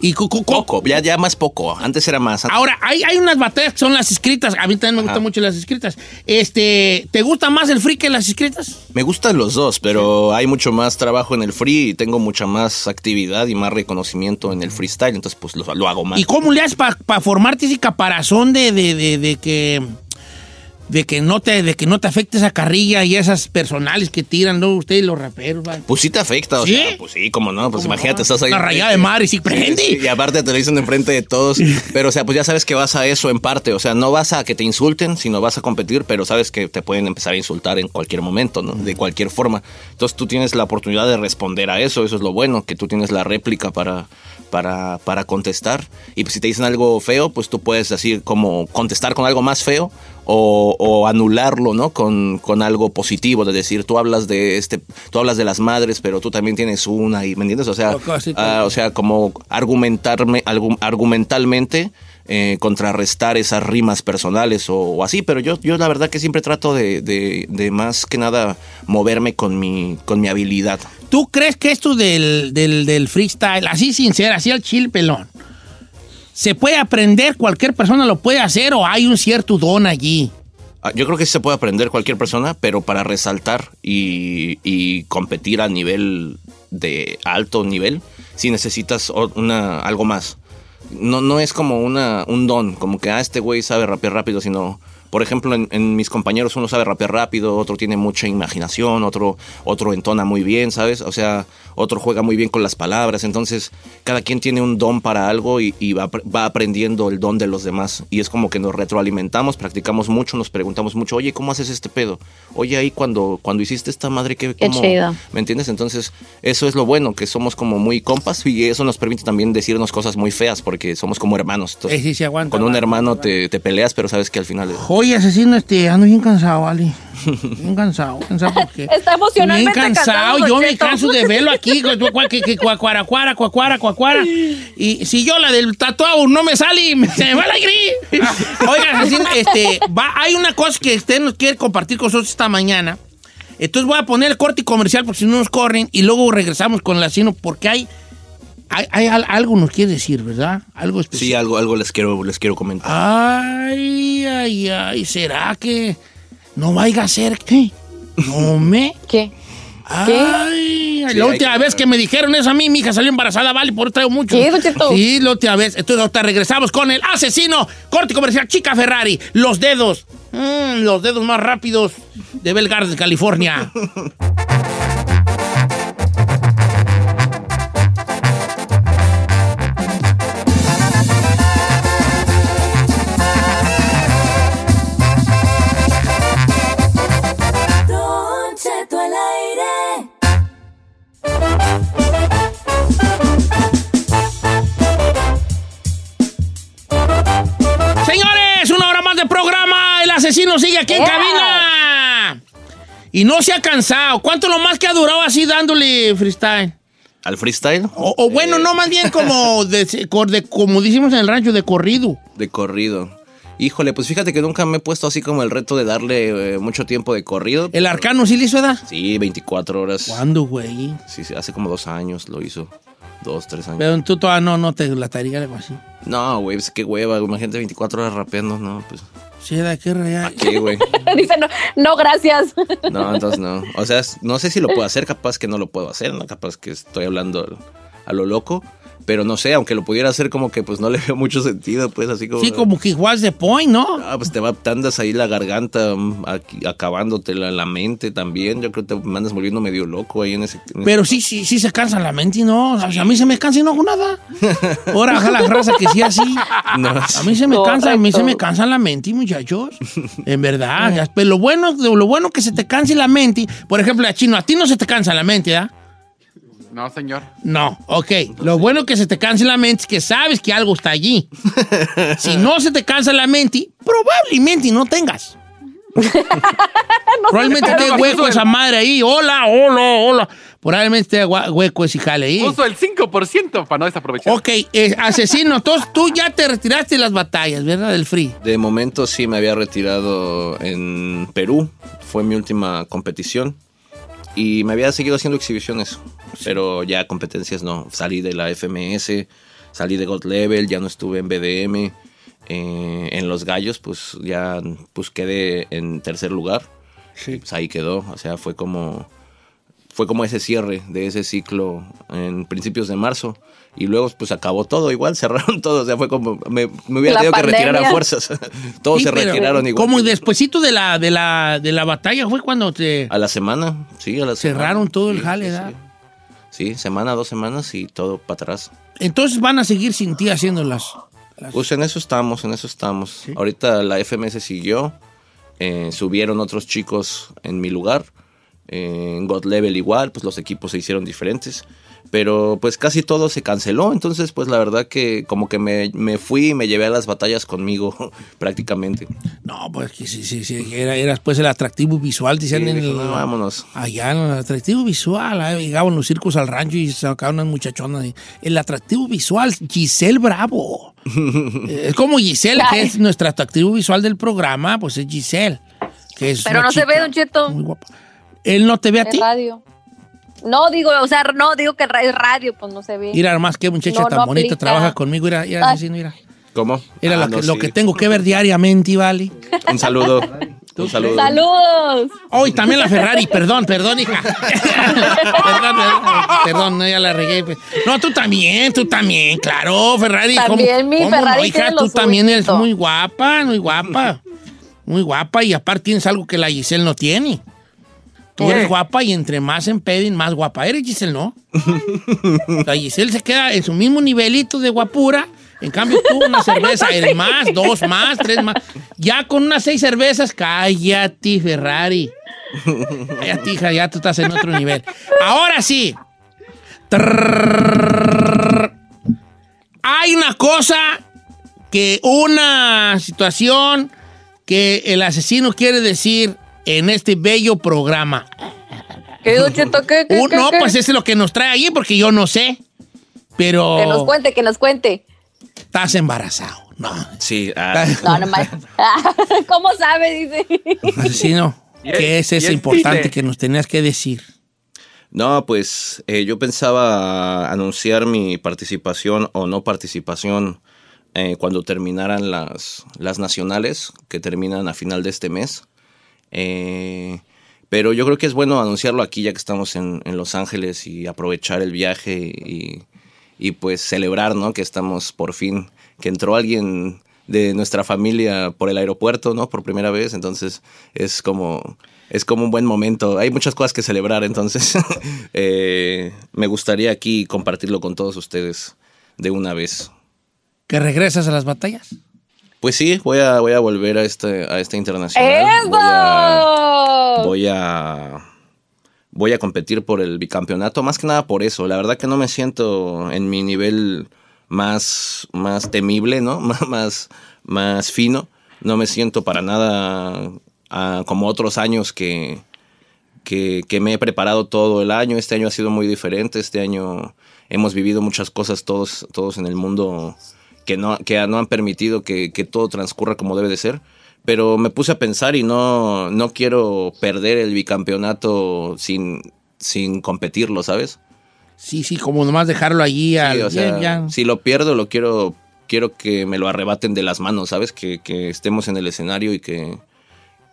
Y co- co- co- Poco, ya, ya más poco. Antes era más. Ahora, hay, hay unas batallas que son las escritas. A mí también me gustan Ajá. mucho las escritas. Este, ¿Te gusta más el free que las escritas? Me gustan los dos, pero hay mucho más trabajo en el free y tengo mucha más actividad y más reconocimiento en el freestyle, entonces pues lo, lo hago más. ¿Y cómo le haces para formarte ese caparazón de, de, de, de que de que no te de que no te afecte esa carrilla y esas personales que tiran ¿no? ustedes los raperos? Pues sí te afecta, o ¿Sí? sea, pues sí, como no, pues ¿Cómo imagínate, no? estás ahí. Una rayada de mar y sí, prende. Sí, y aparte te lo dicen enfrente de todos, pero o sea, pues ya sabes que vas a eso en parte, o sea, no vas a que te insulten, sino vas a competir, pero sabes que te pueden empezar a insultar en cualquier momento, ¿no? De cualquier forma. Entonces tú tienes la oportunidad de responder a eso, eso es lo bueno, que tú tienes la réplica para para, para contestar. Y pues si te dicen algo feo, pues tú puedes decir como contestar con algo más feo o, o anularlo, ¿no? Con, con algo positivo, de decir, tú hablas de este, tú hablas de las madres, pero tú también tienes una, y ¿me entiendes? O sea, todo. ah, o sea, como argumentarme, argumentalmente eh, contrarrestar esas rimas personales o, o así, pero yo, yo la verdad que siempre trato de, de- de más que nada moverme con mi, con mi habilidad. ¿Tú crees que esto del, del, del freestyle, así sincero, así al chile pelón, se puede aprender, cualquier persona lo puede hacer o hay un cierto don allí? Ah, Yo creo que se puede aprender cualquier persona, pero para resaltar y, competir a nivel de alto nivel, sí necesitas una, algo más. No, no es como una, un don, como que ah, este güey sabe rapear rápido, sino, por ejemplo, en, en mis compañeros uno sabe rapear rápido, otro tiene mucha imaginación, otro, otro entona muy bien, ¿sabes? O sea, otro juega muy bien con las palabras. Entonces, cada quien tiene un don para algo y, y va, va aprendiendo el don de los demás. Y es como que nos retroalimentamos, practicamos mucho, nos preguntamos mucho, oye, ¿cómo haces este pedo? Oye, ahí cuando, cuando hiciste esta madre, ¿qué, Qué cómo?" chido. ¿Me entiendes? Entonces, eso es lo bueno, que somos como muy compas y eso nos permite también decirnos cosas muy feas porque somos como hermanos. Entonces, Eh, sí, se aguanta, con un aguanta, hermano te, te peleas, pero sabes que al final... Oye, asesino, este, ando bien cansado, Ali. Bien cansado, cansado porque... Está emocionalmente Bien cansado, cansado, yo me canso de verlo aquí, cu- cu- que, que, cuacuara, cuara, cuacuara, cuacuara. Y si yo la del tatuado no me sale, y me- se me va el aire. Oiga, asesino, este, va, hay una cosa que usted nos quiere compartir con nosotros esta mañana. Entonces voy a poner el corte comercial porque si no nos corren y luego regresamos con el asesino porque hay, hay, hay al- algo nos quiere decir, ¿verdad? Algo especial. Sí, algo, algo les, quiero, les quiero comentar. Ay, ay, ay, ¿será que no vaya a ser qué? No me. ¿Qué? Ay, ay, Sí, la última que- vez que me dijeron eso a mí, mi hija salió embarazada, vale, por eso traigo mucho. ¿Qué? Sí, la última vez. Entonces, ahorita regresamos con el asesino, corte comercial, chica Ferrari, los dedos, mm, los dedos más rápidos de Belgarden, California. Y no se ha cansado. ¿Cuánto lo más que ha durado así dándole freestyle? ¿Al freestyle? O, o bueno, Eh, no, más bien como, de, de- como decimos en el rancho, de corrido. De corrido. Híjole, pues fíjate que nunca me he puesto así como el reto de darle eh, mucho tiempo de corrido. ¿El arcano sí le hizo edad? Sí, 24 horas. ¿Cuándo, güey? Sí, sí, hace como dos años lo hizo. Dos, tres años. Pero tú todavía no, no te lataría algo así. No, güey, pues qué hueva. Imagínate 24 horas rapeando. No, pues. Sí, da que real. ¿Qué, güey? Dice, no, no, gracias. No, entonces no. O sea, no sé si lo puedo hacer, capaz que no lo puedo hacer, ¿no? Capaz que estoy hablando a lo loco. Pero no sé, aunque lo pudiera hacer, como que pues no le veo mucho sentido, pues así como. Sí, como que what's the point, ¿no? Ah, pues te va, te andas ahí la garganta, mm, aquí, acabándote la, la mente también. Yo creo que te andas volviendo medio loco ahí en ese. en ese- Pero sí, sí, sí se cansa la mente, ¿no? O sea, a mí se me cansa y no hago nada. Ahora, baja la raza que sí así. No, A mí se me cansa, a mí se me cansa la mente, muchachos. En verdad. ya, Pero lo bueno, lo bueno que se te canse la mente, por ejemplo, a Chino, a ti no se te cansa la mente, ¿verdad? No, señor. No, ok. Lo bueno que se te canse la mente es que sabes que algo está allí. si no se te cansa la mente, probablemente no tengas. probablemente te cansa. hueco esa madre ahí. Hola, hola, hola. Probablemente te hueco ese jale ahí. Puso el 5% para no desaprovechar. Ok, eh, asesino, entonces tú ya te retiraste de las batallas, ¿verdad? Del free. De momento sí me había retirado en Perú. Fue mi última competición. Y me había seguido haciendo exhibiciones, pero ya competencias no. Salí de la FMS, salí de Gold Level, ya no estuve en BDM. Eh, en Los Gallos, pues ya pues quedé en tercer lugar. Sí. Pues ahí quedó. O sea, fue como, fue como ese cierre de ese ciclo en principios de marzo y luego pues acabó todo igual, cerraron todo, o sea, fue como, me, me hubiera tenido que retirar a fuerzas, todos se retiraron igual. Como despuesito de la, de la, de la batalla fue cuando te... A la semana, sí, a la Cerraron todo el jale. Sí. semana, dos semanas y todo para atrás. Entonces van a seguir sin ti haciéndolas. Las... Pues en eso estamos, en eso estamos. Ahorita la FMS siguió, eh, subieron otros chicos en mi lugar, eh, en God Level igual, pues los equipos se hicieron diferentes pero pues casi todo se canceló, entonces pues la verdad que como que me, me fui y me llevé a las batallas conmigo prácticamente. No, pues que sí, sí, sí, era, era pues el atractivo visual, decían sí, en el... Vámonos. Allá, el atractivo visual, ¿eh? llegaban los circos al rancho y sacaban unas muchachonas, el atractivo visual, Giselle Bravo. Eh, es como Giselle, que es nuestro atractivo visual del programa, pues es Giselle. Que es pero no se ve, Don Cheto. Muy guapa. Él no te ve a ti. Radio. No, digo, o sea, no, digo que es radio, pues no se ve. Mira, más que muchacha tan no bonita trabaja conmigo, mira, mira asesino, mira. ¿Cómo? Era ah, lo, que, tengo que ver diariamente, Vali. Un saludo. Un saludo. ¡Saludos! ¡Oh, y también la Ferrari! Perdón, perdón, hija. perdón, perdón, no, ya la regué. Pues. No, tú también, tú también, claro, Ferrari. También mi Ferrari no, hija, tú también eres muy guapa, muy guapa. Muy guapa, y aparte tienes algo que la Giselle no tiene. Tú eres guapa y entre más empeden, más guapa eres, Giselle, ¿no? o sea, Giselle se queda en su mismo nivelito de guapura. En cambio, tú una cerveza, eres más, dos más, tres más. Ya con unas seis cervezas, cállate, Ferrari. Cállate, hija, ya tú estás en otro nivel. Ahora sí. Hay una cosa que una situación que el asesino quiere decir en este bello programa? ¿Qué, Cheto, qué, qué, Uh, qué, no, qué? pues eso es lo que nos trae ahí porque yo no sé. Pero Que nos cuente, que nos cuente. estás embarazado. No, Sí, ah, No, nomás. ¿Cómo sabe? Dice. asesino. Y él- ¿Qué es eso importante que nos tenías que decir? No, pues eh, yo pensaba anunciar mi participación o no participación eh, cuando terminaran las, las nacionales, que terminan a final de este mes. Eh, pero yo creo que es bueno anunciarlo aquí ya que estamos en, Los Ángeles y aprovechar el viaje y, y, pues celebrar, ¿no? Que estamos por fin, que entró alguien de nuestra familia por el aeropuerto, ¿no? Por primera vez, entonces es como, es como un buen momento. Hay muchas cosas que celebrar, entonces eh, me gustaría aquí compartirlo con todos ustedes de una vez. ¿Que regresas a las batallas? Pues sí, voy a, voy a volver a este, a este internacional. Voy a, ¡Eso! voy a voy a competir por el bicampeonato, más que nada por eso. La verdad que no me siento en mi nivel más, más temible, ¿no? más, más fino. No me siento para nada ah, como otros años que, que, que me he preparado todo el año. Este año ha sido muy diferente. Este año hemos vivido muchas cosas todos, todos en el mundo que no, que no han permitido que, que todo transcurra como debe de ser. Pero me puse a pensar y no, no quiero perder el bicampeonato sin, sin competirlo, ¿sabes? Sí, sí, como nomás dejarlo allí. Sí, al- o sea, ya, ya. si lo pierdo, lo quiero, quiero que me lo arrebaten de las manos, ¿sabes? Que, que estemos en el escenario y que,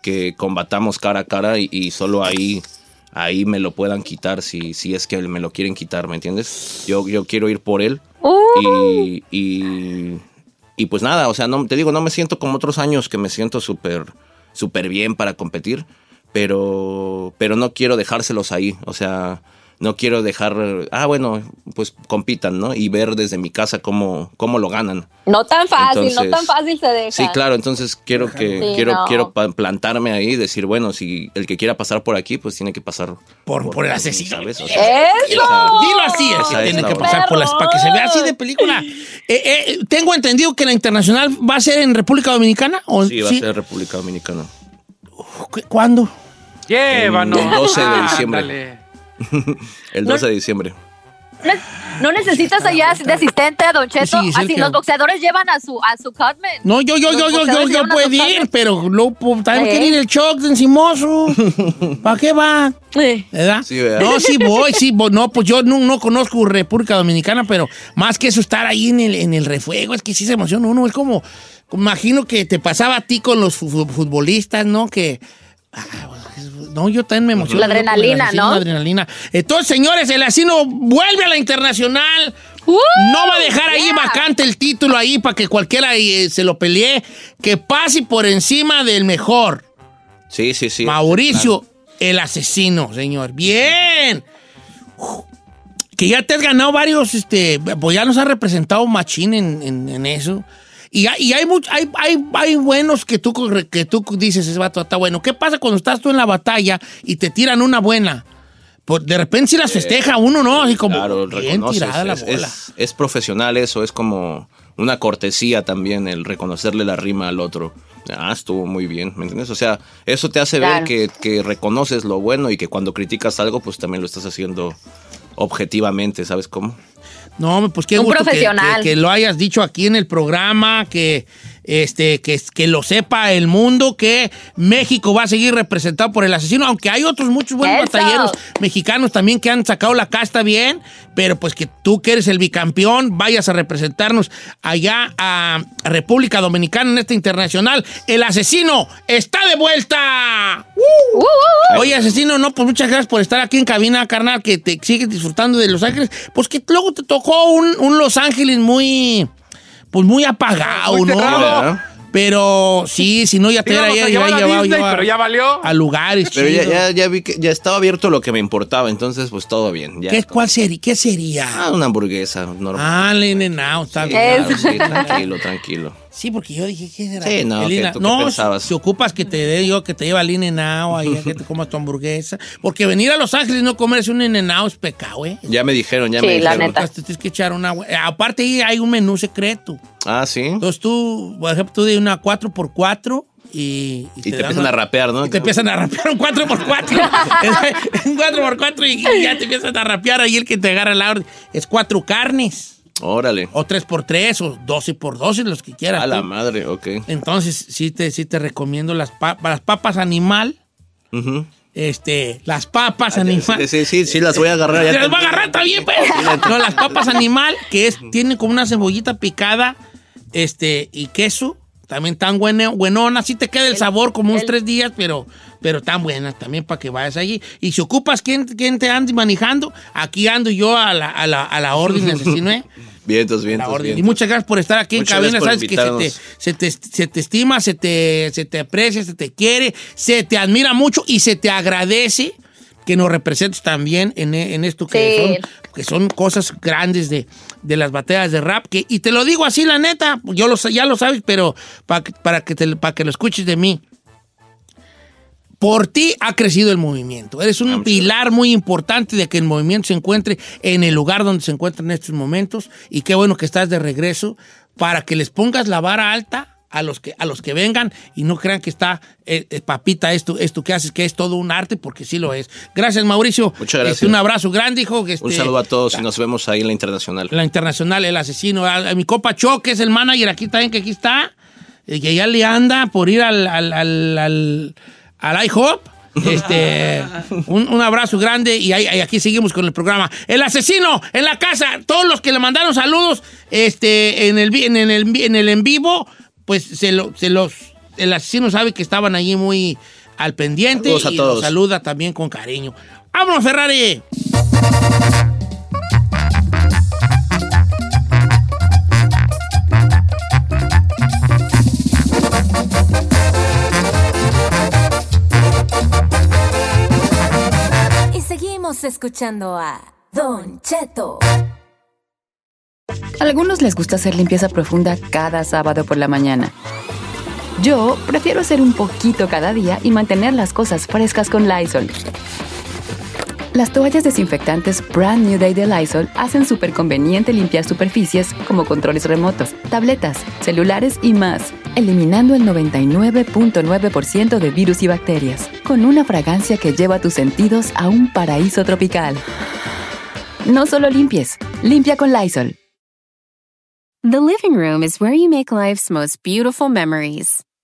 que combatamos cara a cara y, y solo ahí, ahí me lo puedan quitar si, si es que me lo quieren quitar, ¿me entiendes? Yo, yo quiero ir por él y, y, pues nada, o sea, no, te digo, no me siento como otros años que me siento súper súper bien para competir, pero, pero no quiero dejárselos ahí, o sea, no quiero dejar, ah, bueno, pues compitan, ¿no? Y ver desde mi casa cómo, cómo lo ganan. No tan fácil, Entonces- no tan fácil se deja. Sí, claro, entonces quiero que Sí, quiero no. quiero plantarme ahí y decir, bueno, si el que quiera pasar por aquí, pues tiene que pasar Por, por el asesino. ¿sabes? O sea, ¡Eso! Dilo, dilo así, es que Esa es tiene la que pasar por las para que se vea así de película. Eh, eh, tengo entendido que la internacional va a ser en República Dominicana. ¿o sí, va a ser República Dominicana. ¿Cu- ¿Cuándo? Llévanos. El 12 de diciembre. Ándale. El 12 de diciembre. no necesitas allá de asistente, Don Cheto. Sí, Así que- los boxeadores llevan a su a su cutman. No, yo, yo, Los yo, yo, yo, yo puedo ir, cutman. pero pues, también ¿Eh? quiere ir el shock de encimoso. ¿Para qué va? Sí. ¿Verdad? Sí, ¿verdad? No, sí voy, sí voy. No, pues yo no, no conozco República Dominicana, pero más que eso, estar ahí en el, en el refuego, es que sí se emociona uno. Es como, imagino que te pasaba a ti con los fu- futbolistas, ¿no? Que. ah, no, yo también me emociono. La adrenalina, ¿no? La adrenalina. Entonces, señores, el asino vuelve a la internacional. ¡Uh! No va a dejar ahí vacante el título ahí para que cualquiera eh, se lo pelee. Que pase por encima del mejor. Sí, sí, sí. Mauricio, el asesino, señor. Bien. Uf, Que ya te has ganado varios, este, pues ya nos ha representado Machín en, en- en eso. Y, hay, y hay, much- hay, hay, hay buenos que tú, corre- que tú dices, ese vato está bueno. ¿Qué pasa cuando estás tú en la batalla y te tiran una buena? Pues de repente si las festeja uno, ¿no? Así como, Claro, bien tirada la es, bola. es- es profesional eso, es como una cortesía también el reconocerle la rima al otro. Ah, estuvo muy bien, ¿me entiendes? O sea, eso te hace Claro. ver que, que reconoces lo bueno y que cuando criticas algo, pues también lo estás haciendo objetivamente, ¿sabes cómo? No, pues qué Un gusto que- profesional. Que, que lo hayas dicho aquí en el programa, que, este, que, que lo sepa el mundo, que México va a seguir representado por el asesino, aunque hay otros muchos buenos Eso. batalleros mexicanos también que han sacado la casta bien, pero pues que tú que eres el bicampeón vayas a representarnos allá a República Dominicana en esta internacional. El asesino está de vuelta. Uh, uh, uh. Oye, asesino, no, pues muchas gracias por estar aquí en cabina, carnal, que te sigues disfrutando de Los Ángeles. Pues que luego te tocó un, un Los Ángeles muy, pues muy apagado, Muy ¿no? cerrado. Pero sí, si no ya te Íbamos hubiera a ya, ya, llevar a llevado Disney, yo a, pero ya valió. a lugares Pero ya, chidos. ya, ya vi que ya estaba abierto lo que me importaba, entonces pues todo bien. Ya, ¿Qué, ¿Cuál sería? ¿Qué sería? Ah, una hamburguesa normal. Ah, Lene Now, está Sí, bien. claro, sí, tranquilo, tranquilo. Sí, porque yo dije, ¿qué será? Sí, no, ¿qué- tú qué no, pensabas? si, si ocupas que te dé yo, que te lleva al In Now, ahí que te comas tu hamburguesa. Porque venir a Los Ángeles y no comerse un In Now es pecado, ¿eh? Ya me dijeron, ya Sí, me la dijeron. neta. Te tienes que echar una... Aparte ahí hay un menú secreto. Ah, sí. Entonces tú, por ejemplo, tú de una 4x4 y... Y te dan empiezan una- a rapear, ¿no? Y te empiezan a rapear un 4x4. un 4x4 y, y ya te empiezan a rapear ahí el que te agarra la orden. Es cuatro carnes. Órale. O 3x3 o 12x12, los que quieras. A la tú. madre, ok. Entonces, sí te, sí te recomiendo las, pa- las papas animal. Este, las papas animal. Sí, sí, sí, sí, las voy a agarrar. ya Se las va a agarrar también, pues. No, las papas animal, que es, tienen como una cebollita picada, este, y queso. También tan buena, buenona. Así te queda el, sabor como unos tres días, pero, pero tan buenas también para que vayas allí. Y si ocupas quién, quién te ande manejando, aquí ando yo a la, a la, a la orden, asesino, ¿eh? Vientos, La vientos, orden. Y vientos. muchas gracias por estar aquí Muchas en cabina. gracias por Sabes que se te, se, te, se te estima, se te, se te aprecia, se te quiere, se te admira mucho y se te agradece que nos representes también en, en esto que, Sí. son, que son cosas grandes de, de las batallas de rap. Que, y te lo digo así, la neta, yo lo, sé- ya lo sabes, pero pa- para que, te- para que lo escuches de mí. Por ti ha crecido el movimiento. Eres un pilar muy importante de que el movimiento se encuentre en el lugar donde se encuentra en estos momentos. Y qué bueno que estás de regreso para que les pongas la vara alta a los que, a los que vengan y no crean que está, eh, eh, papita, esto, esto que haces, que es todo un arte, porque sí lo es. Gracias, Mauricio. Muchas gracias. Este, un abrazo grande, hijo. Un este, saludo a todos y nos vemos ahí en la internacional. la internacional, el asesino. A, a mi copa Cho, que es el manager aquí también, que aquí está, que ya le anda por ir al, al, al, al, al IHOP. Este, un, un abrazo grande y ahí- aquí seguimos con el programa. El asesino en la casa, todos los que le mandaron saludos este, en, el, en, el, en, el en vivo, pues se, lo- se los, el asesino sabe que estaban allí muy al pendiente Saludos a y todos. los saluda también con cariño. ¡Vámonos, Ferrari! Escuchando a Don Cheto. A algunos les gusta hacer limpieza profunda cada sábado por la mañana. Yo prefiero hacer un poquito cada día y mantener las cosas frescas con Lysol. Las toallas desinfectantes Brand New Day de Lysol hacen súper conveniente limpiar superficies como controles remotos, tabletas, celulares y más, eliminando el 99.9% de virus y bacterias, con una fragancia que lleva tus sentidos a un paraíso tropical. No solo limpies, limpia con Lysol. The living room is where you make life's most beautiful memories.